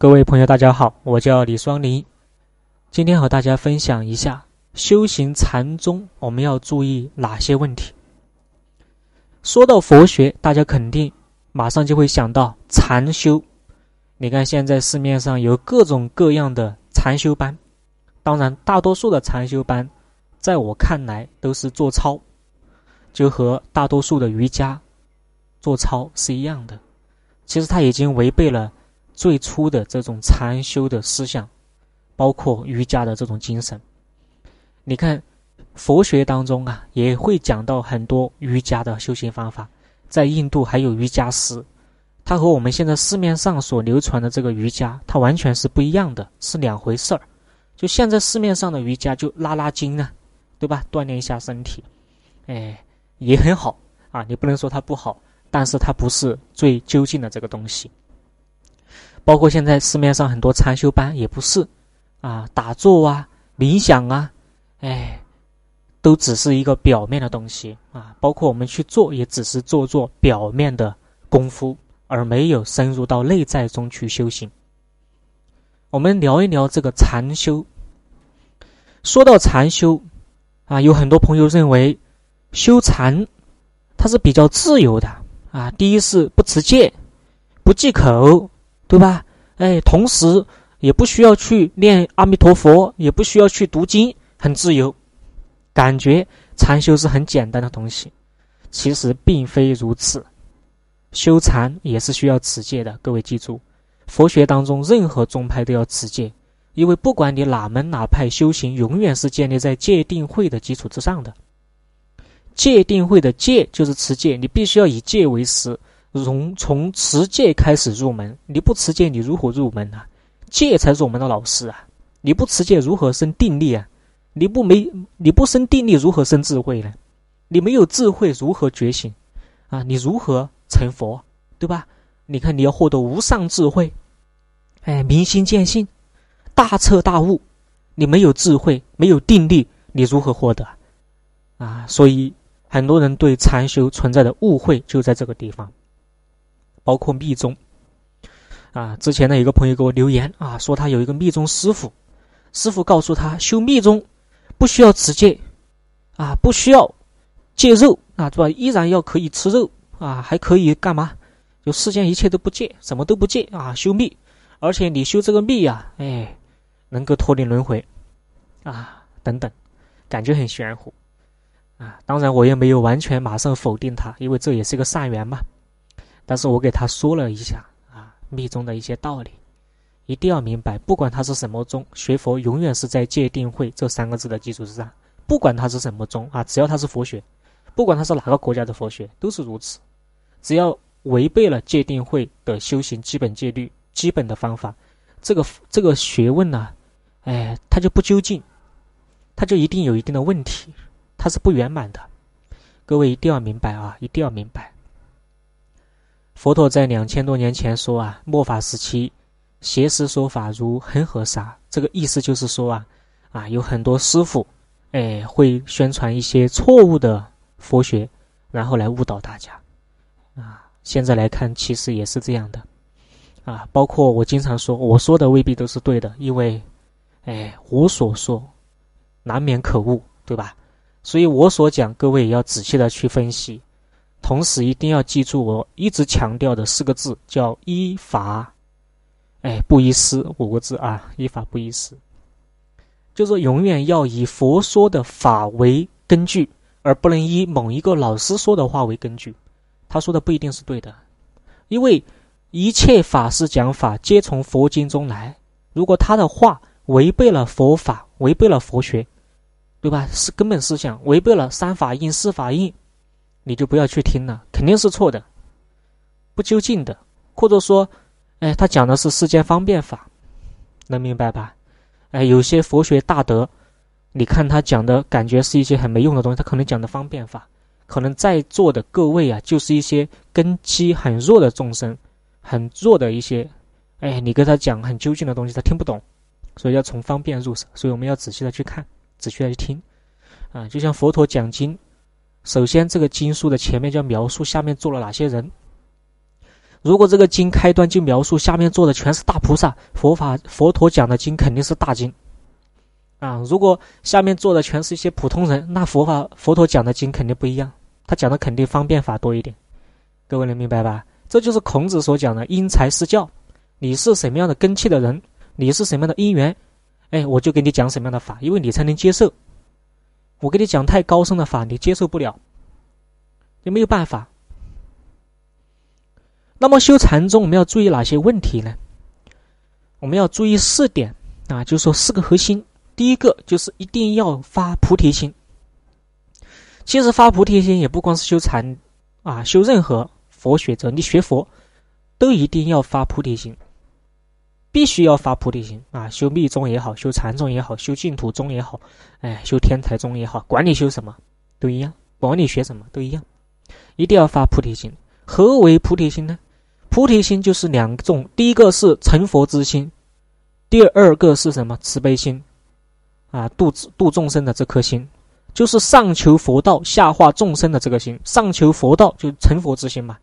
各位朋友，大家好，我叫李双林，今天和大家分享一下修行禅宗我们要注意哪些问题。说到佛学，大家肯定马上就会想到禅修。你看，现在市面上有各种各样的禅修班，当然，大多数的禅修班，在我看来都是做操，就和大多数的瑜伽做操是一样的。其实，它已经违背了。最初的这种禅修的思想，包括瑜伽的这种精神。你看，佛学当中啊，也会讲到很多瑜伽的修行方法。在印度还有瑜伽师，它和我们现在市面上所流传的这个瑜伽，它完全是不一样的，是两回事儿。就现在市面上的瑜伽，就拉拉筋啊，对吧？锻炼一下身体，哎，也很好啊。你不能说它不好，但是它不是最究竟的这个东西。包括现在市面上很多禅修班也不是，啊，打坐啊、冥想啊，哎，都只是一个表面的东西啊。包括我们去做，也只是做做表面的功夫，而没有深入到内在中去修行。我们聊一聊这个禅修。说到禅修，啊，有很多朋友认为修禅它是比较自由的啊。第一是不持戒，不忌口。对吧？哎，同时也不需要去念阿弥陀佛，也不需要去读经，很自由，感觉禅修是很简单的东西。其实并非如此，修禅也是需要持戒的。各位记住，佛学当中任何宗派都要持戒，因为不管你哪门哪派修行，永远是建立在戒定慧的基础之上的。戒定慧的戒就是持戒，你必须要以戒为师。从从持戒开始入门，你不持戒，你如何入门呢？戒才是我们的老师啊！你不持戒，如何生定力啊？你不没你不生定力，如何生智慧呢？你没有智慧，如何觉醒啊？你如何成佛？对吧？你看，你要获得无上智慧，哎，明心见性，大彻大悟，你没有智慧，没有定力，你如何获得啊？所以，很多人对禅修存在的误会就在这个地方。包括密宗，啊，之前呢有个朋友给我留言啊，说他有一个密宗师傅，师傅告诉他修密宗不需要持戒，啊，不需要戒肉啊，是吧？依然要可以吃肉啊，还可以干嘛？就世间一切都不戒，什么都不戒啊，修密，而且你修这个密呀，哎，能够脱离轮回啊，等等，感觉很玄乎啊。当然，我也没有完全马上否定他，因为这也是个善缘嘛。但是我给他说了一下啊，密宗的一些道理，一定要明白，不管他是什么宗，学佛永远是在戒定慧这三个字的基础之上。不管他是什么宗啊，只要他是佛学，不管他是哪个国家的佛学，都是如此。只要违背了戒定慧的修行基本戒律、基本的方法，这个这个学问呢，哎，它就不究竟，它就一定有一定的问题，它是不圆满的。各位一定要明白啊，一定要明白。佛陀在两千多年前说啊，末法时期，邪师说法如恒河沙。这个意思就是说啊，啊，有很多师傅，哎，会宣传一些错误的佛学，然后来误导大家。啊，现在来看，其实也是这样的。啊，包括我经常说，我说的未必都是对的，因为，哎，我所说难免可误，对吧？所以我所讲，各位也要仔细的去分析。同时一定要记住我一直强调的四个字，叫依法，哎，不依师五个字啊，依法不依师，就是永远要以佛说的法为根据，而不能以某一个老师说的话为根据。他说的不一定是对的，因为一切法师讲法皆从佛经中来。如果他的话违背了佛法，违背了佛学，对吧？是根本思想，违背了三法印、四法印。你就不要去听了，肯定是错的，不究竟的，或者说，哎，他讲的是世间方便法，能明白吧？哎，有些佛学大德，你看他讲的感觉是一些很没用的东西，他可能讲的方便法，可能在座的各位啊，就是一些根基很弱的众生，很弱的一些，哎，你跟他讲很究竟的东西，他听不懂，所以要从方便入手，所以我们要仔细的去看，仔细的去听，啊，就像佛陀讲经。首先，这个经书的前面就要描述下面坐了哪些人，如果这个经开端就描述下面坐的全是大菩萨，佛法佛陀讲的经肯定是大经啊。如果下面坐的全是一些普通人，那佛法佛陀讲的经肯定不一样，他讲的肯定方便法多一点。各位能明白吧？这就是孔子所讲的因材施教。你是什么样的根器的人，你是什么样的因缘，哎，我就给你讲什么样的法，因为你才能接受。我给你讲太高深的法，你接受不了，你没有办法。那么修禅宗，我们要注意哪些问题呢？我们要注意四点啊，就是说四个核心。第一个就是一定要发菩提心。其实发菩提心也不光是修禅啊，修任何佛学者，你学佛都一定要发菩提心，必须要发菩提心啊！修密宗也好，修禅宗也好，修净土宗也好，哎，修天台宗也好，管你修什么都一样，管你学什么都一样，一定要发菩提心。何为菩提心呢？菩提心就是两种，第一个是成佛之心，第二个是什么？慈悲心，啊，度度众生的这颗心，就是上求佛道，下化众生的这个心。上求佛道就成佛之心嘛，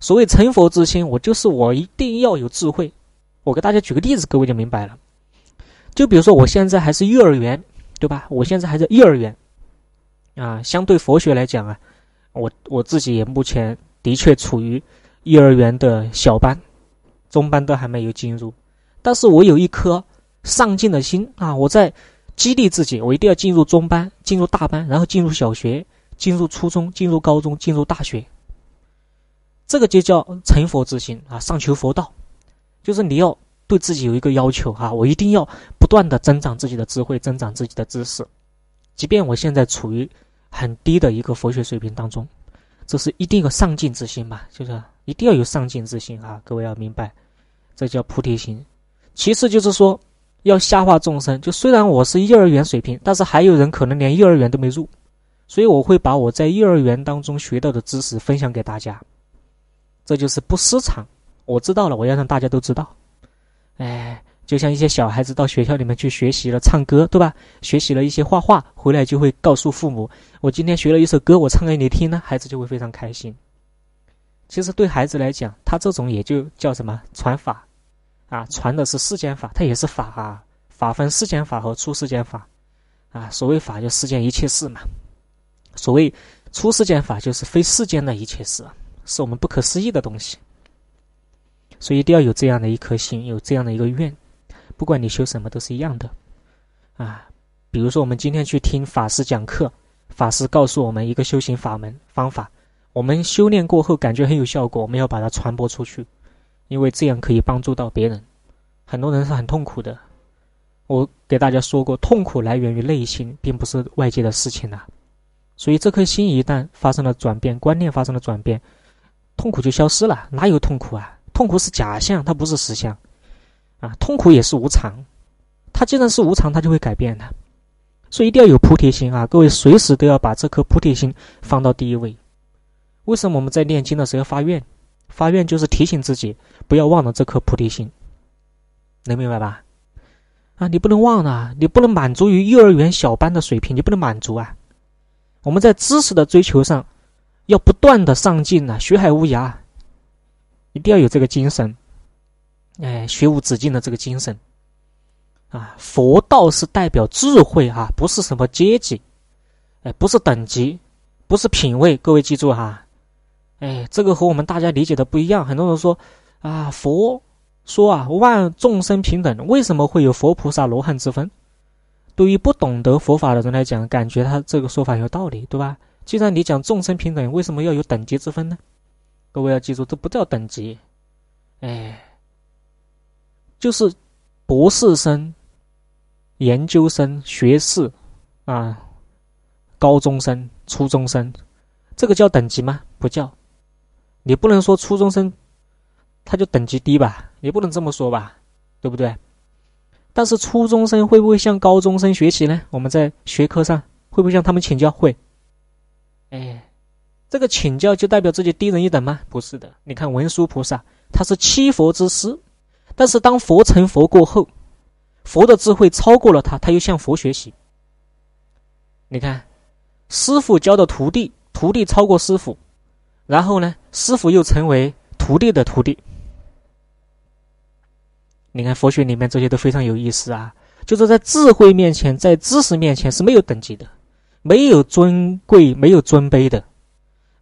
所谓成佛之心，我就是我一定要有智慧。我给大家举个例子，各位就明白了。就比如说我现在还是幼儿园，对吧？我现在还在幼儿园，啊，相对佛学来讲啊，我我自己也目前。的确处于幼儿园的小班、中班都还没有进入，但是我有一颗上进的心啊！我在激励自己，我一定要进入中班、进入大班，然后进入小学、进入初中、进入高中、进入大学。这个就叫成佛之心啊！上求佛道，就是你要对自己有一个要求啊！我一定要不断的增长自己的智慧，增长自己的知识，即便我现在处于很低的一个佛学水平当中。这是一定有上进之心吧？就是一定要有上进之心啊！各位要明白，这叫菩提心。其次就是说，要下化众生。就虽然我是幼儿园水平，但是还有人可能连幼儿园都没入，所以我会把我在幼儿园当中学到的知识分享给大家。这就是不私藏。我知道了，我要让大家都知道。哎。就像一些小孩子到学校里面去学习了唱歌，对吧？学习了一些画画，回来就会告诉父母：“我今天学了一首歌，我唱给你听呢。”孩子就会非常开心。其实对孩子来讲，他这种也就叫什么传法啊，传的是世间法，它也是法啊。法分世间法和出世间法啊。所谓法，就世间一切事嘛。所谓出世间法，就是非世间的一切事，是我们不可思议的东西。所以一定要有这样的一颗心，有这样的一个愿。不管你修什么都是一样的，啊，比如说我们今天去听法师讲课，法师告诉我们一个修行法门方法，我们修炼过后感觉很有效果，我们要把它传播出去，因为这样可以帮助到别人。很多人是很痛苦的，我给大家说过，痛苦来源于内心，并不是外界的事情呐。所以这颗心一旦发生了转变，观念发生了转变，痛苦就消失了。哪有痛苦啊？痛苦是假象，它不是实相。啊，痛苦也是无常，它既然是无常，它就会改变的，所以一定要有菩提心啊！各位随时都要把这颗菩提心放到第一位。为什么我们在念经的时候要发愿？发愿就是提醒自己不要忘了这颗菩提心，能明白吧？啊，你不能忘了，你不能满足于幼儿园小班的水平，你不能满足啊！我们在知识的追求上要不断的上进啊，学海无涯，一定要有这个精神。哎，学无止境的这个精神，啊，佛道是代表智慧啊，不是什么阶级，哎，不是等级，不是品位，各位记住哈，哎，这个和我们大家理解的不一样。很多人说啊，佛说啊，万众生平等，为什么会有佛菩萨罗汉之分？对于不懂得佛法的人来讲，感觉他这个说法有道理，对吧？既然你讲众生平等，为什么要有等级之分呢？各位要记住，这不叫等级，哎。就是博士生、研究生、学士啊，高中生、初中生，这个叫等级吗？不叫。你不能说初中生他就等级低吧？你不能这么说吧？对不对？但是初中生会不会向高中生学习呢？我们在学科上会不会向他们请教？会。哎，这个请教就代表自己低人一等吗？不是的。你看文殊菩萨，他是七佛之师。但是当佛成佛过后，佛的智慧超过了他，他又向佛学习。你看，师傅教的徒弟，徒弟超过师傅，然后呢，师傅又成为徒弟的徒弟。你看佛学里面这些都非常有意思啊，就是在智慧面前，在知识面前是没有等级的，没有尊贵，没有尊卑的，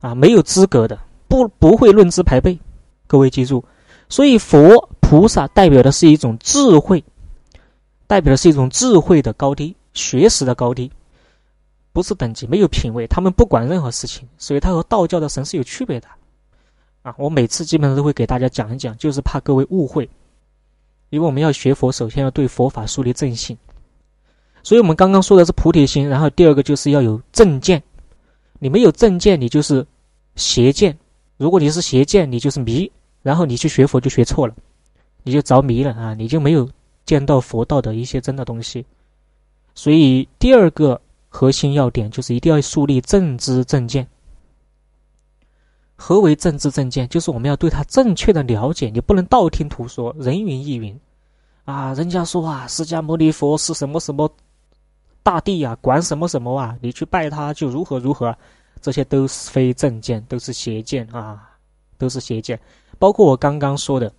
啊，没有资格的，不不会论资排辈。各位记住，所以佛菩萨代表的是一种智慧，代表的是一种智慧的高低，学识的高低。不是等级，没有品位，他们不管任何事情，所以他和道教的神是有区别的，啊，我每次基本上都会给大家讲一讲，就是怕各位误会，因为我们要学佛，首先要对佛法树立正信，所以我们刚刚说的是菩提心，然后第二个就是要有正见，你没有正见，你就是邪见，如果你是邪见，你就是迷，然后你去学佛就学错了，你就着迷了啊，你就没有见到佛道的一些真的东西，所以第二个。核心要点就是一定要树立正知正见。何为正知正见？就是我们要对它正确的了解，你不能道听途说、人云亦云。啊，人家说啊，释迦牟尼佛是什么什么大帝呀，管什么什么啊？你去拜他就如何如何，这些都是非正见，都是邪见啊，都是邪见。包括我刚刚说的，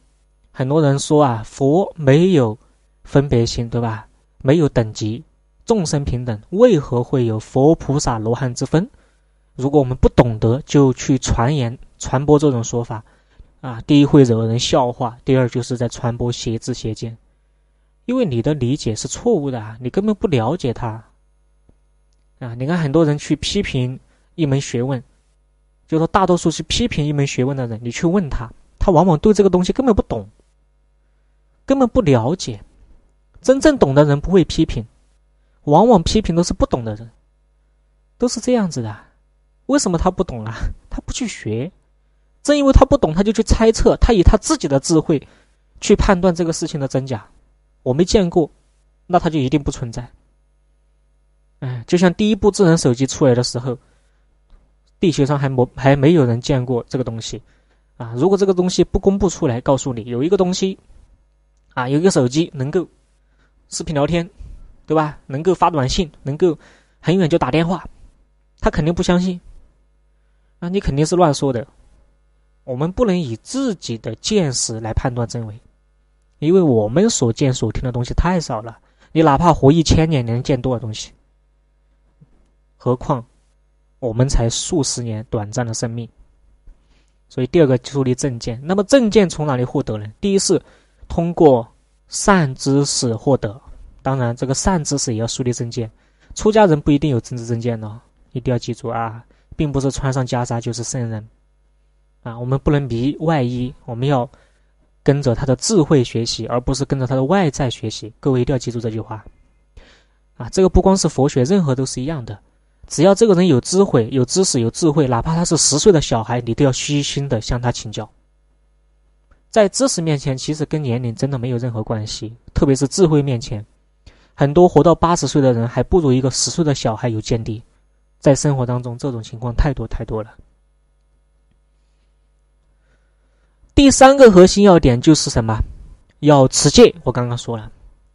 很多人说啊，佛没有分别心，对吧？没有等级。众生平等，为何会有佛菩萨罗汉之分？如果我们不懂得，就去传言、传播这种说法，啊，第一会惹人笑话，第二就是在传播邪知邪见，因为你的理解是错误的，你根本不了解它。啊，你看很多人去批评一门学问，就说大多数是批评一门学问的人，你去问他，他往往对这个东西根本不懂，根本不了解。真正懂的人不会批评。往往批评都是不懂的人，都是这样子的。为什么他不懂啊？他不去学，正因为他不懂，他就去猜测，他以他自己的智慧去判断这个事情的真假。我没见过，那他就一定不存在。哎，就像第一部智能手机出来的时候，地球上还没还没有人见过这个东西啊。如果这个东西不公布出来，告诉你有一个东西啊，有一个手机能够视频聊天。对吧？能够发短信，能够很远就打电话，他肯定不相信。那你肯定是乱说的。我们不能以自己的见识来判断真伪，因为我们所见所听的东西太少了。你哪怕活一千年，能见多少东西？何况我们才数十年短暂的生命。所以，第二个树立正见。那么，正见从哪里获得呢？第一是通过善知识获得。当然，这个善知识也要树立正见。出家人不一定有正知正见哦，一定要记住啊，并不是穿上袈裟就是圣人啊。我们不能迷外衣，我们要跟着他的智慧学习，而不是跟着他的外在学习。各位一定要记住这句话啊！这个不光是佛学，任何都是一样的。只要这个人有智慧、有知识、有智慧，哪怕他是十岁的小孩，你都要虚心的向他请教。在知识面前，其实跟年龄真的没有任何关系，特别是智慧面前。很多活到八十岁的人还不如一个十岁的小孩有见地，在生活当中这种情况太多太多了。第三个核心要点就是什么？要持戒。我刚刚说了，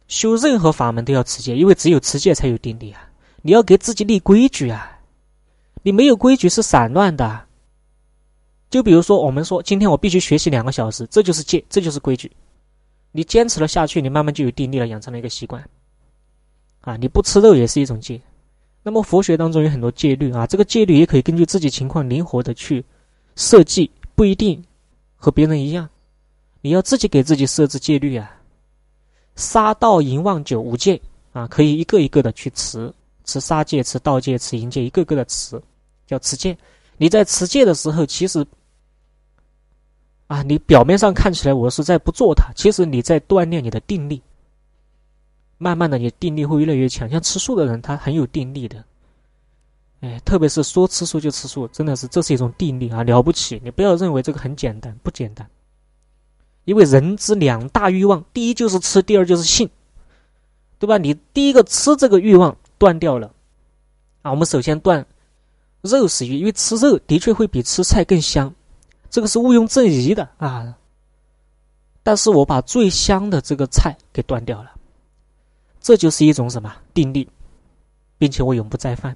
修任何法门都要持戒，因为只有持戒才有定力啊！你要给自己立规矩啊！你没有规矩是散乱的。就比如说，我们说今天我必须学习两个小时，这就是戒，这就是规矩。你坚持了下去，你慢慢就有定力了，养成了一个习惯。啊，你不吃肉也是一种戒。那么佛学当中有很多戒律啊，这个戒律也可以根据自己情况灵活的去设计，不一定和别人一样。你要自己给自己设置戒律啊。杀盗淫妄酒五戒啊，可以一个一个的去持，持杀戒、持盗戒、持淫戒，一个个的持，叫持戒。你在持戒的时候，其实啊，你表面上看起来我是在不做它，其实你在锻炼你的定力。慢慢的，你定力会越来越强。像吃素的人，他很有定力的。哎，特别是说吃素就吃素，真的是这是一种定力啊，了不起！你不要认为这个很简单，不简单。因为人之两大欲望，第一就是吃，第二就是性，对吧？你第一个吃这个欲望断掉了，啊，我们首先断肉食欲，因为吃肉的确会比吃菜更香，这个是毋庸置疑的啊。但是我把最香的这个菜给断掉了。这就是一种什么定力，并且我永不再犯。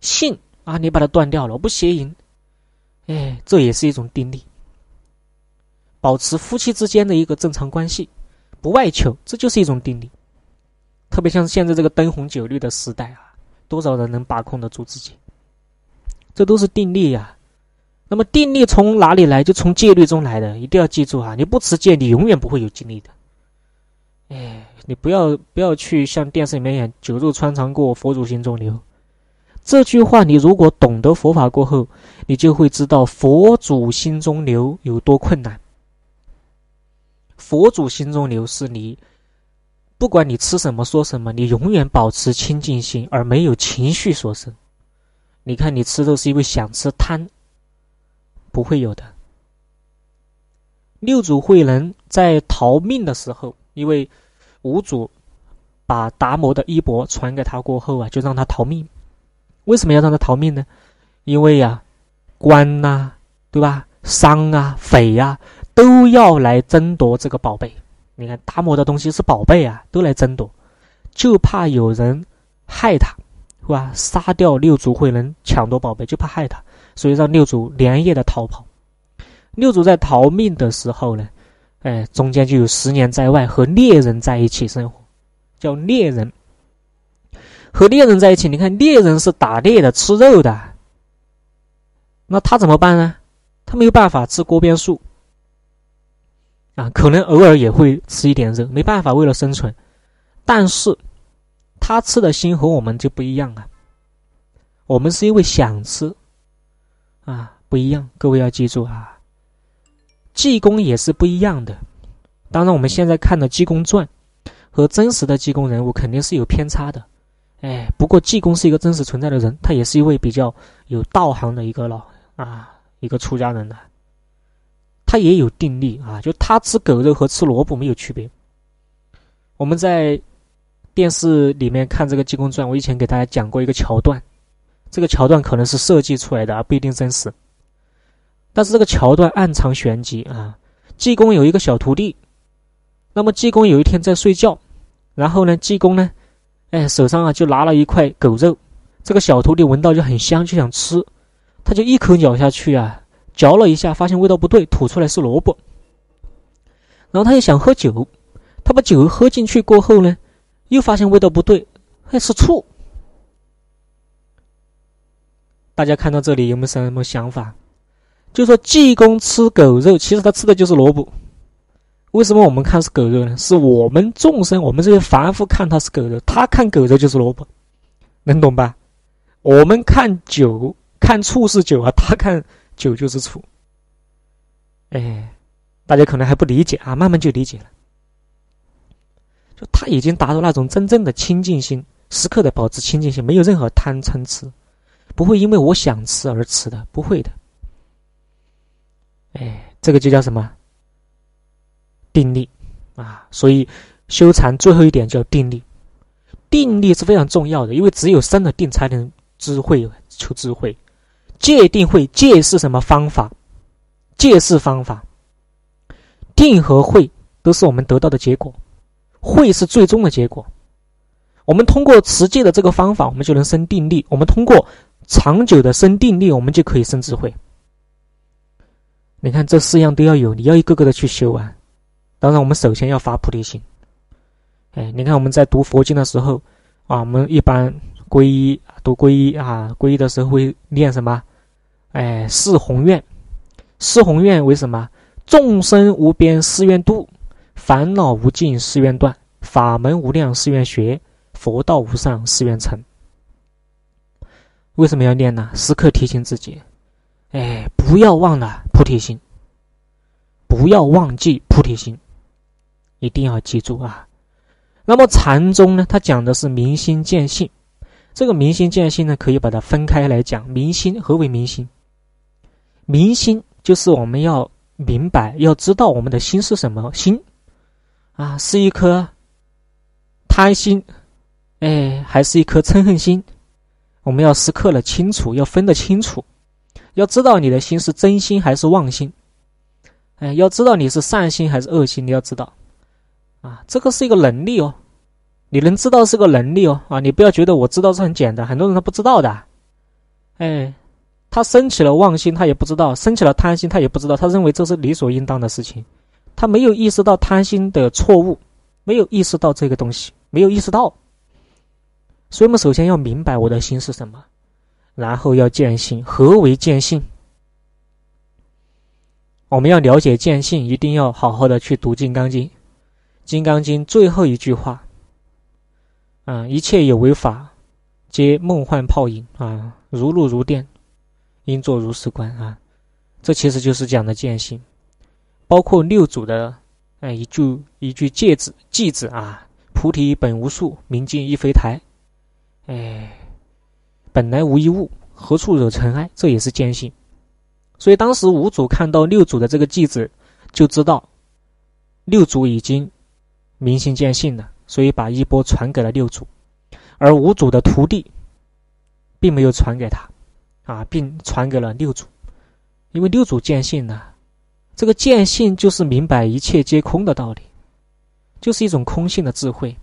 性啊，你把它断掉了，我不邪淫。哎，这也是一种定力。保持夫妻之间的一个正常关系，不外求，这就是一种定力。特别像现在这个灯红酒绿的时代啊，多少人能把控得住自己？这都是定力呀。那么定力从哪里来？就从戒律中来的。一定要记住啊！你不持戒，你永远不会有精力的。哎，你不要不要去像电视里面演“酒肉穿肠过，佛祖心中留”这句话。你如果懂得佛法过后，你就会知道佛祖心中留有多困难。佛祖心中留是你，不管你吃什么说什么，你永远保持清净心，而没有情绪所生。你看，你吃都是因为想吃贪。不会有的。六祖慧能在逃命的时候，因为五祖把达摩的衣钵传给他过后啊，就让他逃命。为什么要让他逃命呢？因为呀，官呐，对吧？商啊，匪呀，都要来争夺这个宝贝。你看达摩的东西是宝贝啊，都来争夺，就怕有人害他，是吧？杀掉六祖慧能，抢夺宝贝，就怕害他。所以让六祖连夜的逃跑。六祖在逃命的时候呢，哎，中间就有十年在外和猎人在一起生活，叫猎人。和猎人在一起，你看猎人是打猎的，吃肉的。那他怎么办呢？他没有办法吃锅边素啊，可能偶尔也会吃一点肉，没办法，为了生存。但是他吃的心和我们就不一样啊。我们是因为想吃。啊，不一样，各位要记住啊。济公也是不一样的。当然，我们现在看的《济公传》和真实的济公人物肯定是有偏差的。哎，不过济公是一个真实存在的人，他也是一位比较有道行的一个老啊一个出家人呢。他也有定力啊，就他吃狗肉和吃萝卜没有区别。我们在电视里面看这个《济公传》，我以前给大家讲过一个桥段。这个桥段可能是设计出来的，而不一定真实。但是这个桥段暗藏玄机啊！济公有一个小徒弟，那么济公有一天在睡觉，然后呢，济公呢，哎，手上啊就拿了一块狗肉，这个小徒弟闻到就很香，就想吃，他就一口咬下去啊，嚼了一下，发现味道不对，吐出来是萝卜。然后他又想喝酒，他把酒喝进去过后呢，又发现味道不对，还是醋。大家看到这里有没有什么想法？就说济公吃狗肉，其实他吃的就是萝卜。为什么我们看是狗肉呢？是我们众生，我们这些凡夫看它是狗肉，他看狗肉就是萝卜，能懂吧？我们看酒，看醋是酒啊，他看酒就是醋。哎，大家可能还不理解啊，慢慢就理解了。就他已经达到那种真正的清净心，时刻的保持清净心，没有任何贪嗔痴。不会因为我想吃而吃的，不会的。哎，这个就叫什么？定力啊！所以修禅最后一点叫定力。定力是非常重要的，因为只有生了定，才能智慧求智慧。戒定慧，戒是什么方法？戒是方法。定和慧都是我们得到的结果，慧是最终的结果。我们通过持戒的这个方法，我们就能生定力。我们通过。长久的生定力，我们就可以生智慧。你看这四样都要有，你要一个个的去修啊。当然，我们首先要发菩提心。哎，你看我们在读佛经的时候啊，我们一般皈依读皈依啊，皈依的时候会念什么？哎，四宏愿。四宏愿为什么？众生无边誓愿度，烦恼无尽誓愿断，法门无量誓愿学，佛道无上誓愿成。为什么要念呢？时刻提醒自己，哎，不要忘了菩提心，不要忘记菩提心，一定要记住啊。那么禅宗呢，它讲的是明心见性。这个明心见性呢，可以把它分开来讲。明心何为明心？明心就是我们要明白，要知道我们的心是什么心啊？是一颗贪心，哎，还是一颗嗔恨心？我们要时刻的清楚，要分得清楚，要知道你的心是真心还是妄心，哎，要知道你是善心还是恶心，你要知道，啊，这个是一个能力哦，你能知道是个能力哦，啊，你不要觉得我知道是很简单，很多人他不知道的，哎，他生起了妄心，他也不知道；生起了贪心，他也不知道。他认为这是理所应当的事情，他没有意识到贪心的错误，没有意识到这个东西，没有意识到。所以，我们首先要明白我的心是什么，然后要见性。何为见性？我们要了解见性，一定要好好的去读《金刚经》。《金刚经》最后一句话，啊，一切有为法，皆梦幻泡影啊，如露如电。应作如是观啊，这其实就是讲的见性，包括六祖的哎一句一句戒子偈子啊，菩提本无树，明镜亦非台，哎，本来无一物，何处惹尘埃？这也是见性。所以当时五祖看到六祖的这个偈子，就知道六祖已经明心见性了，所以把衣钵传给了六祖，而五祖的徒弟并没有传给他。啊，并传给了六祖，因为六祖见性呢，这个见性就是明白一切皆空的道理，就是一种空性的智慧。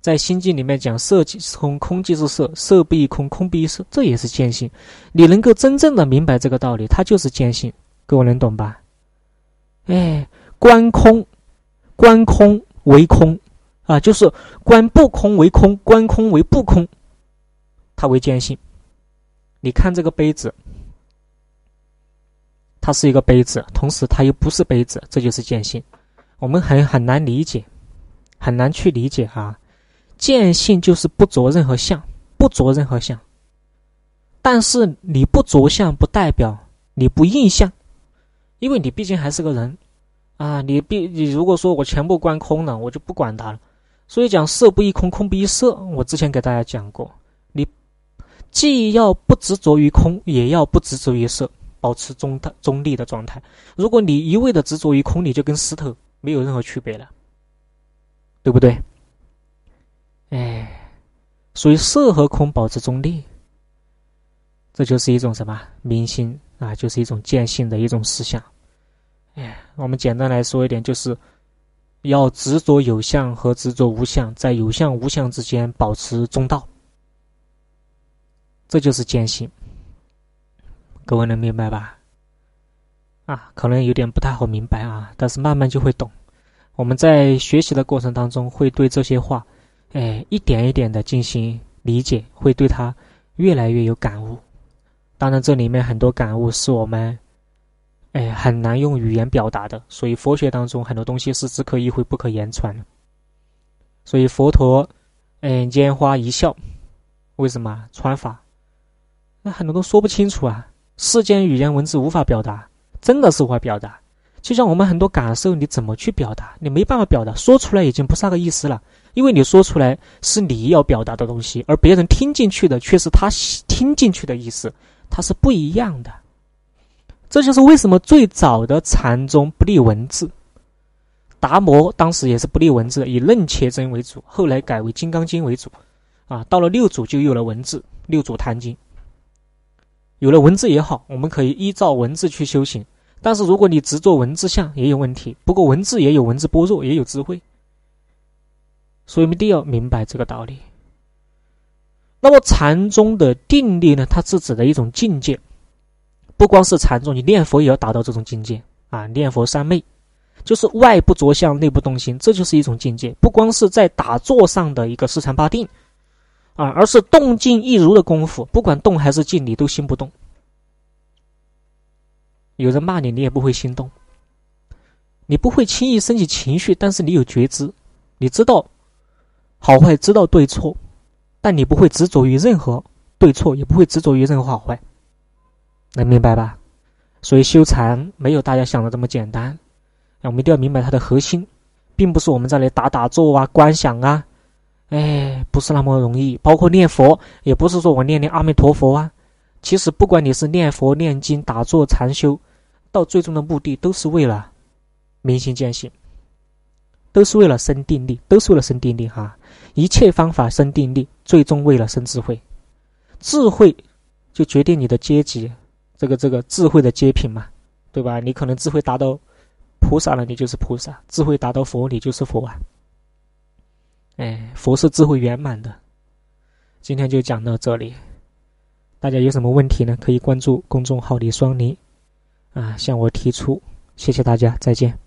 在心经里面讲色即是空，空即是色，色不异空，空不异色，这也是见性。你能够真正的明白这个道理，它就是见性。各位能懂吧？哎，观空，观空为空，啊，就是观不空为空，观空为不空，它为见性。你看这个杯子，它是一个杯子，同时它又不是杯子，这就是见性。我们很很难理解，很难去理解啊。见性就是不着任何相，不着任何相。但是你不着相，不代表你不印象，因为你毕竟还是个人啊。你必你如果说我全部观空了，我就不管它了。所以讲色不异空，空不异色，我之前给大家讲过。你既要不执着于空，也要不执着于色，保持中的中立的状态。如果你一味的执着于空，你就跟石头没有任何区别了，对不对？哎，所以色和空保持中立，这就是一种什么明心啊？就是一种见性的一种思想。哎，我们简单来说一点，就是要执着有相和执着无相，在有相无相之间保持中道。这就是见性，各位能明白吧？啊，可能有点不太好明白啊，但是慢慢就会懂。我们在学习的过程当中，会对这些话，哎，一点一点的进行理解，会对它越来越有感悟。当然，这里面很多感悟是我们，哎，很难用语言表达的。所以，佛学当中很多东西是只可意会不可言传的。所以，佛陀，嗯，拈花一笑，为什么传法？那很多都说不清楚啊！世间语言文字无法表达，真的是无法表达。就像我们很多感受，你怎么去表达？你没办法表达，说出来已经不是那个意思了。因为你说出来是你要表达的东西，而别人听进去的却是他听进去的意思，它是不一样的。这就是为什么最早的禅宗不立文字，达摩当时也是不立文字的，以楞伽真为主，后来改为金刚经为主。啊，到了六祖就有了文字，六祖坛经。有了文字也好，我们可以依照文字去修行。但是如果你只做文字相，也有问题。不过文字也有文字般若，也有智慧，所以一定要明白这个道理。那么禅宗的定力呢？它是指的一种境界，不光是禅宗，你念佛也要达到这种境界啊！念佛三昧，就是外不着相，内不动心，这就是一种境界。不光是在打坐上的一个四禅八定。啊，而是动静一如的功夫，不管动还是静，你都心不动。有人骂你，你也不会心动。你不会轻易升起情绪，但是你有觉知，你知道好坏，知道对错，但你不会执着于任何对错，也不会执着于任何好坏。能明白吧？所以修禅没有大家想的这么简单。我们一定要明白它的核心，并不是我们在那里打打坐啊、观想啊。哎，不是那么容易。包括念佛，也不是说我念念阿弥陀佛啊。其实，不管你是念佛、念经、打坐、禅修，到最终的目的都是为了明心见性，都是为了生定力，都是为了生定力哈。一切方法生定力，最终为了生智慧。智慧就决定你的阶级，这个这个智慧的阶品嘛，对吧？你可能智慧达到菩萨了，你就是菩萨；智慧达到佛，你就是佛啊。哎，佛是智慧圆满的。今天就讲到这里，大家有什么问题呢？可以关注公众号李双林，啊，向我提出。谢谢大家，再见。